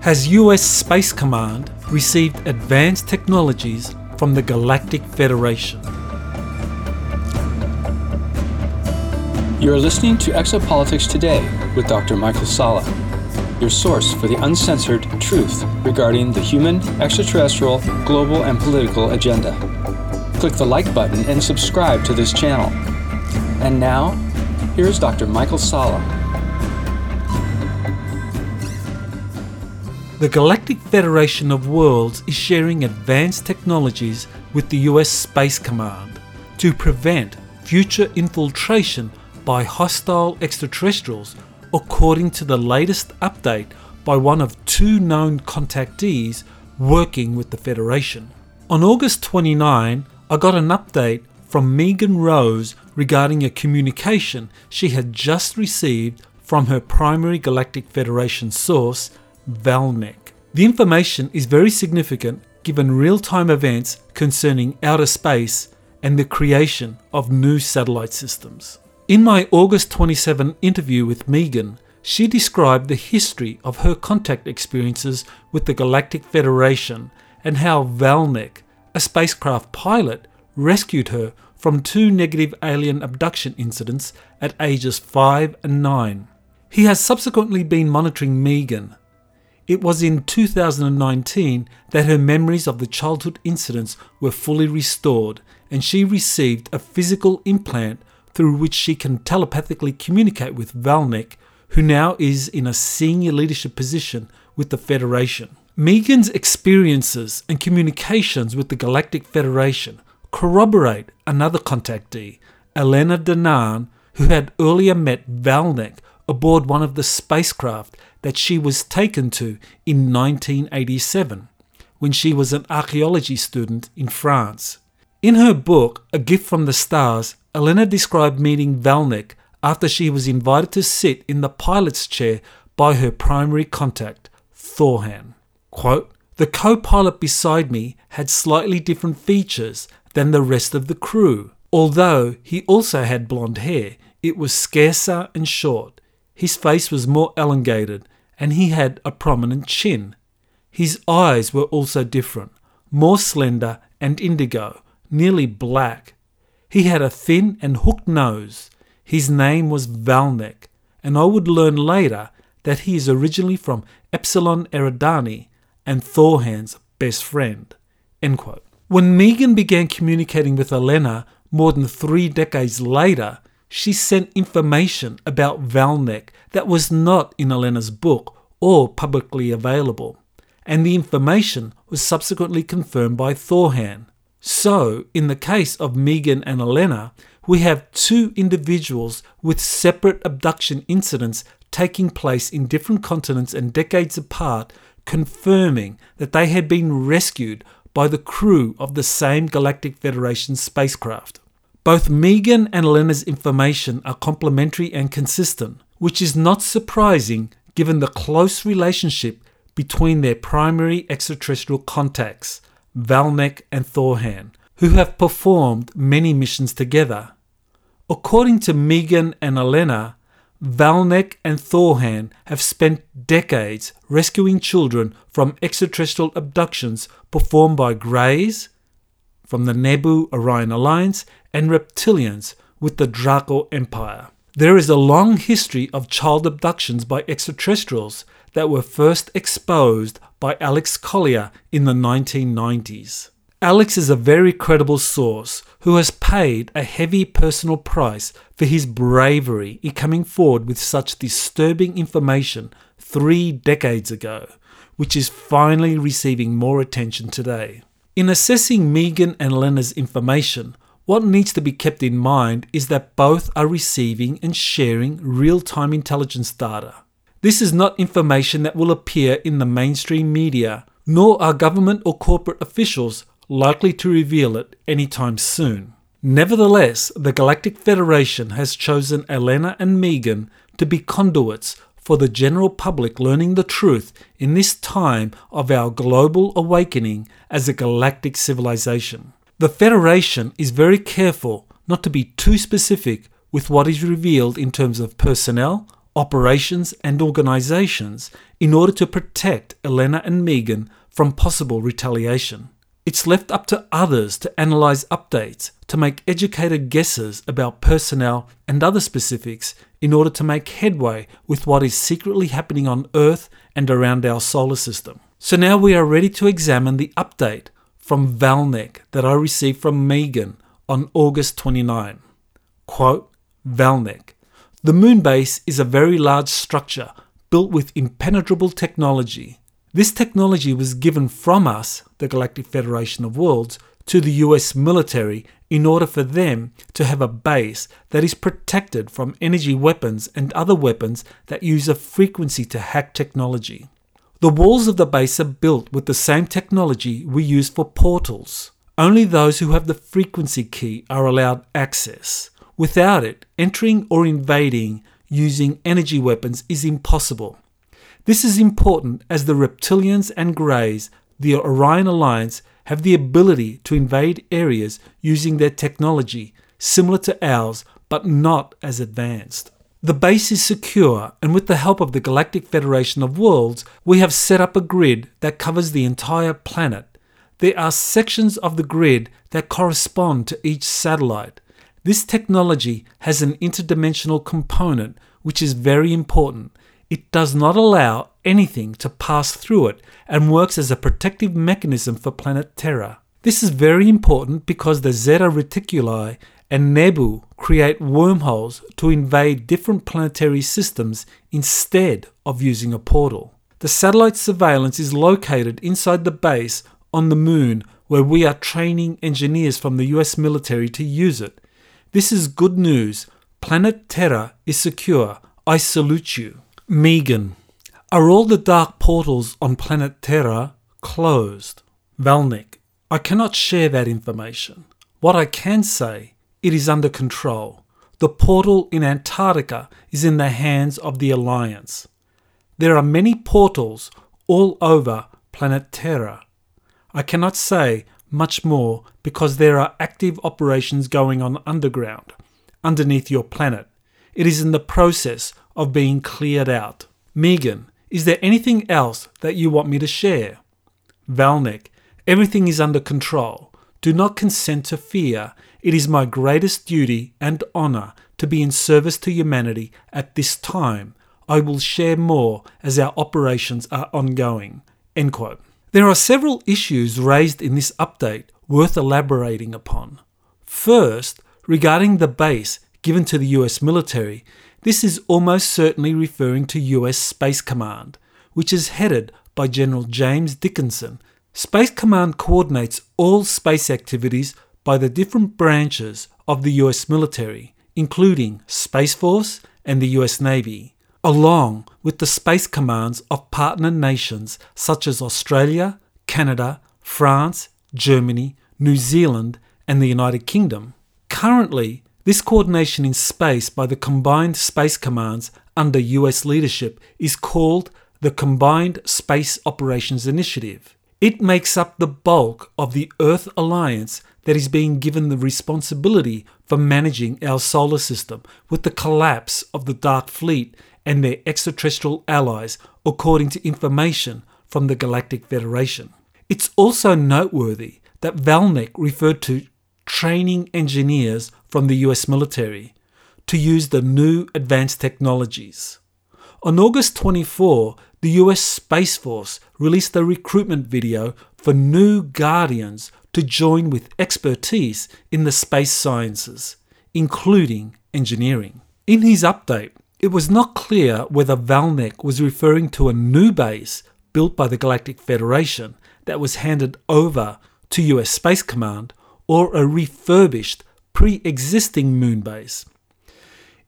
Has US Space Command received advanced technologies from the Galactic Federation? You're listening to Exopolitics Today with Dr. Michael Salla, your source for the uncensored truth regarding the human, extraterrestrial, global, and political agenda. Click the like button and subscribe to this channel. And now, here's Dr. Michael Salla. The Galactic Federation of Worlds is sharing advanced technologies with the US Space Command to prevent future infiltration by hostile extraterrestrials, according to the latest update by one of two known contactees working with the Federation. On August 29, I got an update from Megan Rose regarding a communication she had just received from her primary Galactic Federation source, Valnek. The information is very significant given real time events concerning outer space and the creation of new satellite systems. In my August 27 interview with Megan, she described the history of her contact experiences with the Galactic Federation and how Valnek, a spacecraft pilot, rescued her from two negative alien abduction incidents at ages 5 and 9. He has subsequently been monitoring Megan. It was in 2019 that her memories of the childhood incidents were fully restored and she received a physical implant through which she can telepathically communicate with Valnek, who now is in a senior leadership position with the Federation. Megan's experiences and communications with the Galactic Federation corroborate another contactee, Elena Danaan, who had earlier met Valnek aboard one of the spacecraft that she was taken to in 1987 when she was an archaeology student in France. In her book, A Gift from the Stars, Elena described meeting Valnek after she was invited to sit in the pilot's chair by her primary contact, Thor Han. Quote, the co pilot beside me had slightly different features than the rest of the crew. Although he also had blonde hair, it was scarcer and short. His face was more elongated, and he had a prominent chin. His eyes were also different, more slender and indigo, nearly black. He had a thin and hooked nose. His name was Valnek, and I would learn later that he is originally from Epsilon Eridani and Thor Han's best friend. When Megan began communicating with Elena more than three decades later, she sent information about Valnek that was not in Elena's book or publicly available, and the information was subsequently confirmed by Thor Han. So, in the case of Megan and Elena, we have two individuals with separate abduction incidents taking place in different continents and decades apart, confirming that they had been rescued by the crew of the same Galactic Federation spacecraft. Both Megan and Elena's information are complementary and consistent, which is not surprising given the close relationship between their primary extraterrestrial contacts. Valnek, and Thor Han, who have performed many missions together. According to Megan and Elena, Valnek and Thor Han have spent decades rescuing children from extraterrestrial abductions performed by Greys from the Nebu Orion Alliance and reptilians with the Draco Empire. There is a long history of child abductions by extraterrestrials that were first exposed by Alex Collier in the 1990s. Alex is a very credible source who has paid a heavy personal price for his bravery in coming forward with such disturbing information three decades ago, which is finally receiving more attention today. In assessing Megan and Elena's information, what needs to be kept in mind is that both are receiving and sharing real time intelligence data. This is not information that will appear in the mainstream media, nor are government or corporate officials likely to reveal it anytime soon. Nevertheless, the Galactic Federation has chosen Elena and Megan to be conduits for the general public learning the truth in this time of our global awakening as a galactic civilization. The Federation is very careful not to be too specific with what is revealed in terms of personnel, operations, and organizations in order to protect Elena and Megan from possible retaliation. It's left up to others to analyze updates, to make educated guesses about personnel and other specifics in order to make headway with what is secretly happening on Earth and around our solar system. So now we are ready to examine the update from Valnek that I received from Megan on August 29. Quote, Valnek. The moon base is a very large structure built with impenetrable technology this technology was given from us, the Galactic Federation of Worlds, to the US military in order for them to have a base that is protected from energy weapons and other weapons that use a frequency to hack technology. The walls of the base are built with the same technology we use for portals. Only those who have the frequency key are allowed access. Without it, entering or invading using energy weapons is impossible. This is important as the reptilians and greys, the Orion Alliance, have the ability to invade areas using their technology similar to ours but not as advanced. The base is secure, and with the help of the Galactic Federation of Worlds, we have set up a grid that covers the entire planet. There are sections of the grid that correspond to each satellite. This technology has an interdimensional component, which is very important it does not allow anything to pass through it and works as a protective mechanism for planet Terra. This is very important because the Zeta Reticuli and Nebu create wormholes to invade different planetary systems instead of using a portal. The satellite surveillance is located inside the base on the moon where we are training engineers from the US military to use it. This is good news. Planet Terra is secure. I salute you. Megan. Are all the dark portals on planet Terra closed? Valnek. I cannot share that information. What I can say, it is under control. The portal in Antarctica is in the hands of the Alliance. There are many portals all over planet Terra. I cannot say much more because there are active operations going on underground, underneath your planet. It is in the process of being cleared out. Megan, is there anything else that you want me to share? Valnek, everything is under control. Do not consent to fear. It is my greatest duty and honour to be in service to humanity at this time. I will share more as our operations are ongoing. There are several issues raised in this update worth elaborating upon. First, regarding the base given to the US military, this is almost certainly referring to US Space Command, which is headed by General James Dickinson. Space Command coordinates all space activities by the different branches of the US military, including Space Force and the US Navy, along with the space commands of partner nations such as Australia, Canada, France, Germany, New Zealand, and the United Kingdom. Currently, this coordination in space by the Combined Space Commands under US leadership is called the Combined Space Operations Initiative. It makes up the bulk of the Earth Alliance that is being given the responsibility for managing our solar system with the collapse of the Dark Fleet and their extraterrestrial allies, according to information from the Galactic Federation. It's also noteworthy that Valnek referred to training engineers from the US military to use the new advanced technologies. On August 24, the US Space Force released a recruitment video for new Guardians to join with expertise in the space sciences, including engineering. In his update, it was not clear whether Valnek was referring to a new base built by the Galactic Federation that was handed over to US Space Command or a refurbished pre existing moon base.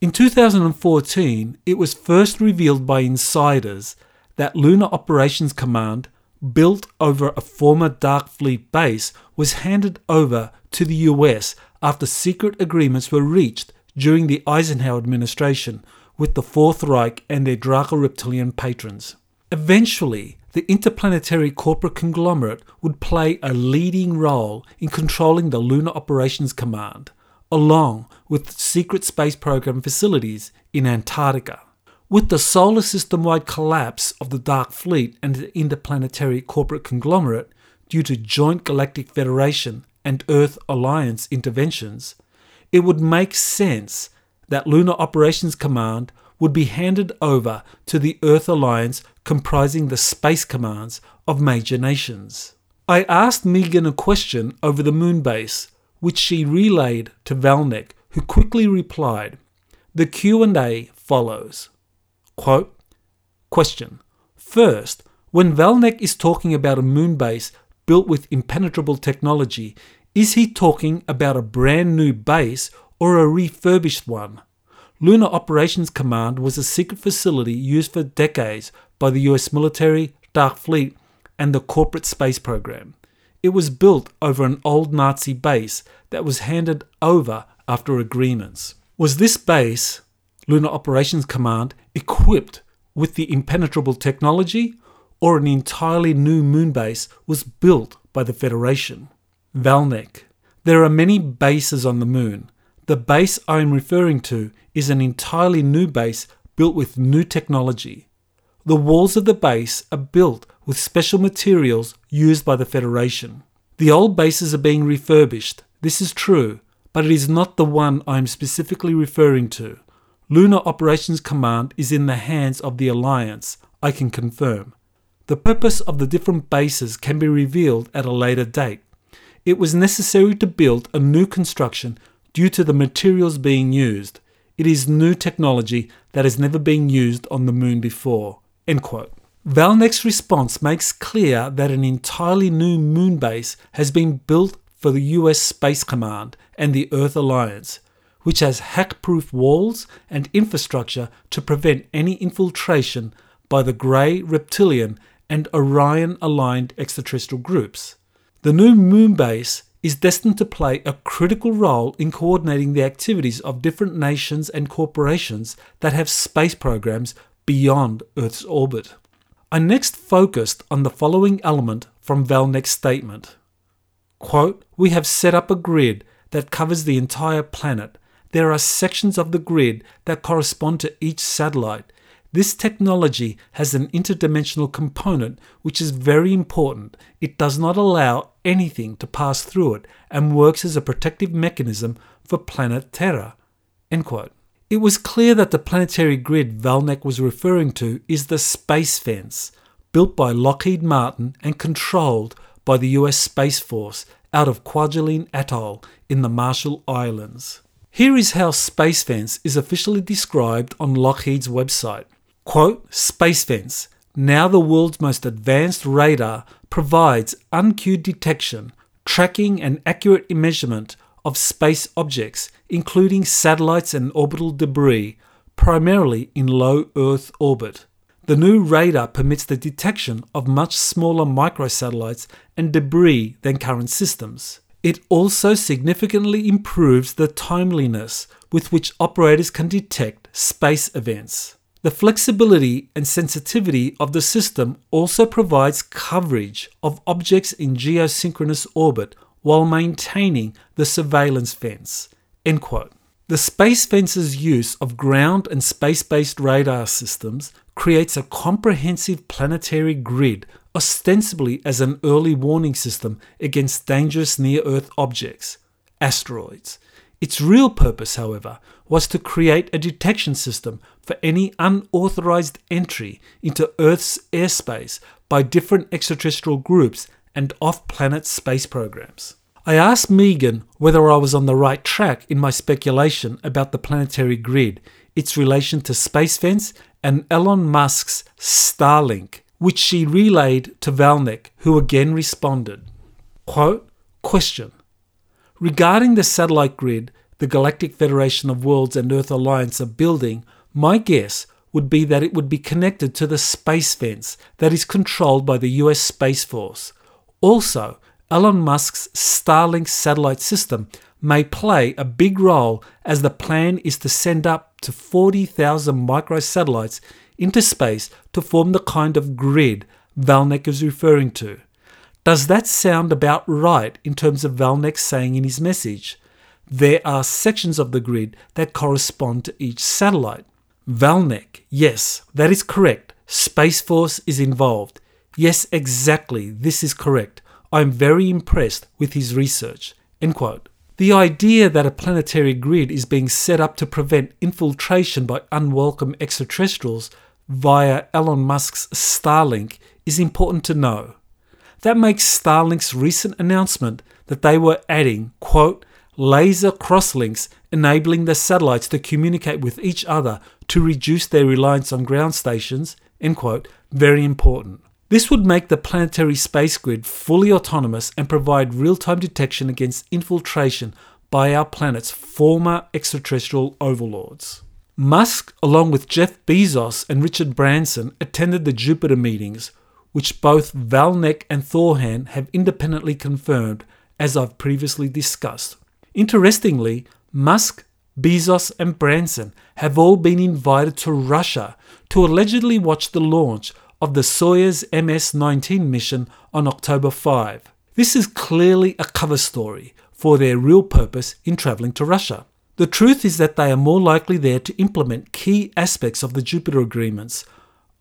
In 2014, it was first revealed by insiders that Lunar Operations Command, built over a former Dark Fleet base, was handed over to the US after secret agreements were reached during the Eisenhower administration with the Fourth Reich and their Draco reptilian patrons. Eventually, the interplanetary corporate conglomerate would play a leading role in controlling the Lunar Operations Command, along with secret space program facilities in Antarctica. With the solar system wide collapse of the Dark Fleet and the interplanetary corporate conglomerate due to Joint Galactic Federation and Earth Alliance interventions, it would make sense that Lunar Operations Command would be handed over to the Earth Alliance comprising the space commands of major nations. I asked Megan a question over the moon base, which she relayed to Valnek, who quickly replied. The Q&A follows. Quote, question. First, when Valnek is talking about a moon base built with impenetrable technology, is he talking about a brand new base or a refurbished one? Lunar Operations Command was a secret facility used for decades by the US military, Dark Fleet, and the corporate space program. It was built over an old Nazi base that was handed over after agreements. Was this base, Lunar Operations Command, equipped with the impenetrable technology, or an entirely new moon base was built by the Federation? Valnek. There are many bases on the moon. The base I am referring to is an entirely new base built with new technology. The walls of the base are built with special materials used by the Federation. The old bases are being refurbished. This is true, but it is not the one I am specifically referring to. Lunar Operations Command is in the hands of the Alliance, I can confirm. The purpose of the different bases can be revealed at a later date. It was necessary to build a new construction due to the materials being used. It is new technology that has never been used on the moon before. End quote. Valnek's response makes clear that an entirely new moon base has been built for the US Space Command and the Earth Alliance, which has hack proof walls and infrastructure to prevent any infiltration by the Grey Reptilian and Orion aligned extraterrestrial groups. The new moon base is destined to play a critical role in coordinating the activities of different nations and corporations that have space programs beyond Earth's orbit. I next focused on the following element from Valnek's statement. Quote, we have set up a grid that covers the entire planet. There are sections of the grid that correspond to each satellite. This technology has an interdimensional component which is very important. It does not allow anything to pass through it and works as a protective mechanism for planet Terra. End quote. It was clear that the planetary grid Valnek was referring to is the Space Fence, built by Lockheed Martin and controlled by the US Space Force out of Kwajalein Atoll in the Marshall Islands. Here is how Space Fence is officially described on Lockheed's website. Quote, Space Fence, now the world's most advanced radar, provides uncued detection, tracking, and accurate measurement of space objects, including satellites and orbital debris, primarily in low Earth orbit. The new radar permits the detection of much smaller microsatellites and debris than current systems. It also significantly improves the timeliness with which operators can detect space events. The flexibility and sensitivity of the system also provides coverage of objects in geosynchronous orbit while maintaining the surveillance fence. End quote. The Space Fence's use of ground and space based radar systems creates a comprehensive planetary grid, ostensibly as an early warning system against dangerous near Earth objects, asteroids. Its real purpose, however, was to create a detection system for any unauthorized entry into Earth's airspace by different extraterrestrial groups and off planet space programs. I asked Megan whether I was on the right track in my speculation about the planetary grid, its relation to Space Fence, and Elon Musk's Starlink, which she relayed to Valnek, who again responded. Quote, question. Regarding the satellite grid the Galactic Federation of Worlds and Earth Alliance are building, my guess would be that it would be connected to the space fence that is controlled by the US Space Force. Also, Elon Musk's Starlink satellite system may play a big role as the plan is to send up to 40,000 microsatellites into space to form the kind of grid Valnek is referring to. Does that sound about right in terms of Valnek saying in his message? There are sections of the grid that correspond to each satellite. Valnek, yes, that is correct. Space Force is involved. Yes, exactly, this is correct. I'm very impressed with his research. End quote. The idea that a planetary grid is being set up to prevent infiltration by unwelcome extraterrestrials via Elon Musk's Starlink is important to know. That makes Starlink's recent announcement that they were adding, quote, laser crosslinks enabling the satellites to communicate with each other to reduce their reliance on ground stations, end quote, very important. This would make the planetary space grid fully autonomous and provide real time detection against infiltration by our planet's former extraterrestrial overlords. Musk, along with Jeff Bezos and Richard Branson, attended the Jupiter meetings, which both Valnek and Thor Han have independently confirmed, as I've previously discussed. Interestingly, Musk, Bezos, and Branson have all been invited to Russia to allegedly watch the launch of the Soyuz MS 19 mission on October 5. This is clearly a cover story for their real purpose in travelling to Russia. The truth is that they are more likely there to implement key aspects of the Jupiter agreements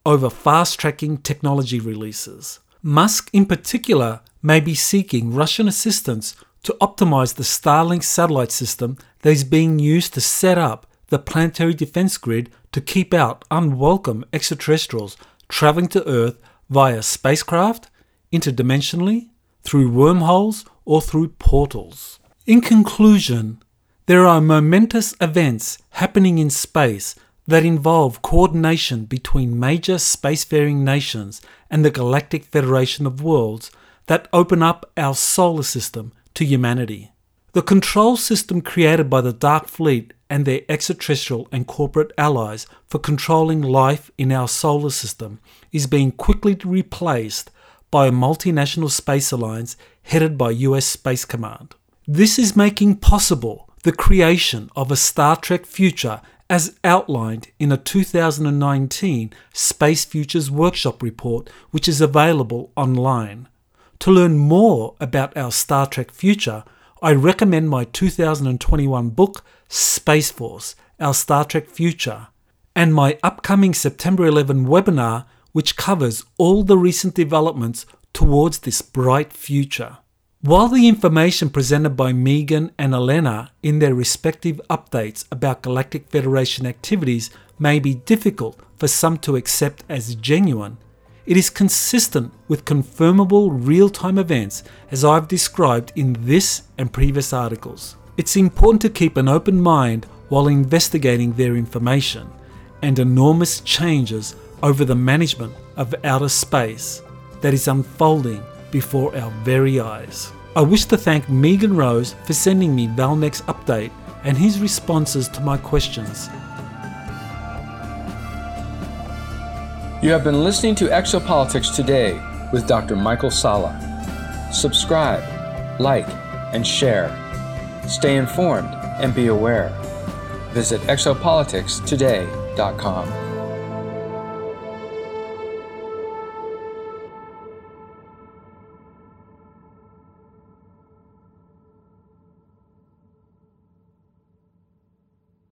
over fast tracking technology releases. Musk, in particular, may be seeking Russian assistance to optimize the Starlink satellite system that is being used to set up the planetary defense grid to keep out unwelcome extraterrestrials traveling to Earth via spacecraft, interdimensionally, through wormholes, or through portals. In conclusion, there are momentous events happening in space that involve coordination between major spacefaring nations and the Galactic Federation of Worlds that open up our solar system to humanity. The control system created by the Dark Fleet and their extraterrestrial and corporate allies for controlling life in our solar system is being quickly replaced by a multinational space alliance headed by US Space Command. This is making possible the creation of a Star Trek future as outlined in a 2019 Space Futures Workshop report, which is available online. To learn more about our Star Trek future, I recommend my 2021 book, Space Force Our Star Trek Future, and my upcoming September 11 webinar, which covers all the recent developments towards this bright future. While the information presented by Megan and Elena in their respective updates about Galactic Federation activities may be difficult for some to accept as genuine, it is consistent with confirmable real time events as I've described in this and previous articles. It's important to keep an open mind while investigating their information and enormous changes over the management of outer space that is unfolding before our very eyes. I wish to thank Megan Rose for sending me Valnek's update and his responses to my questions. You have been listening to Exopolitics Today with Dr. Michael Salla. Subscribe, like, and share. Stay informed and be aware. Visit exopoliticstoday.com.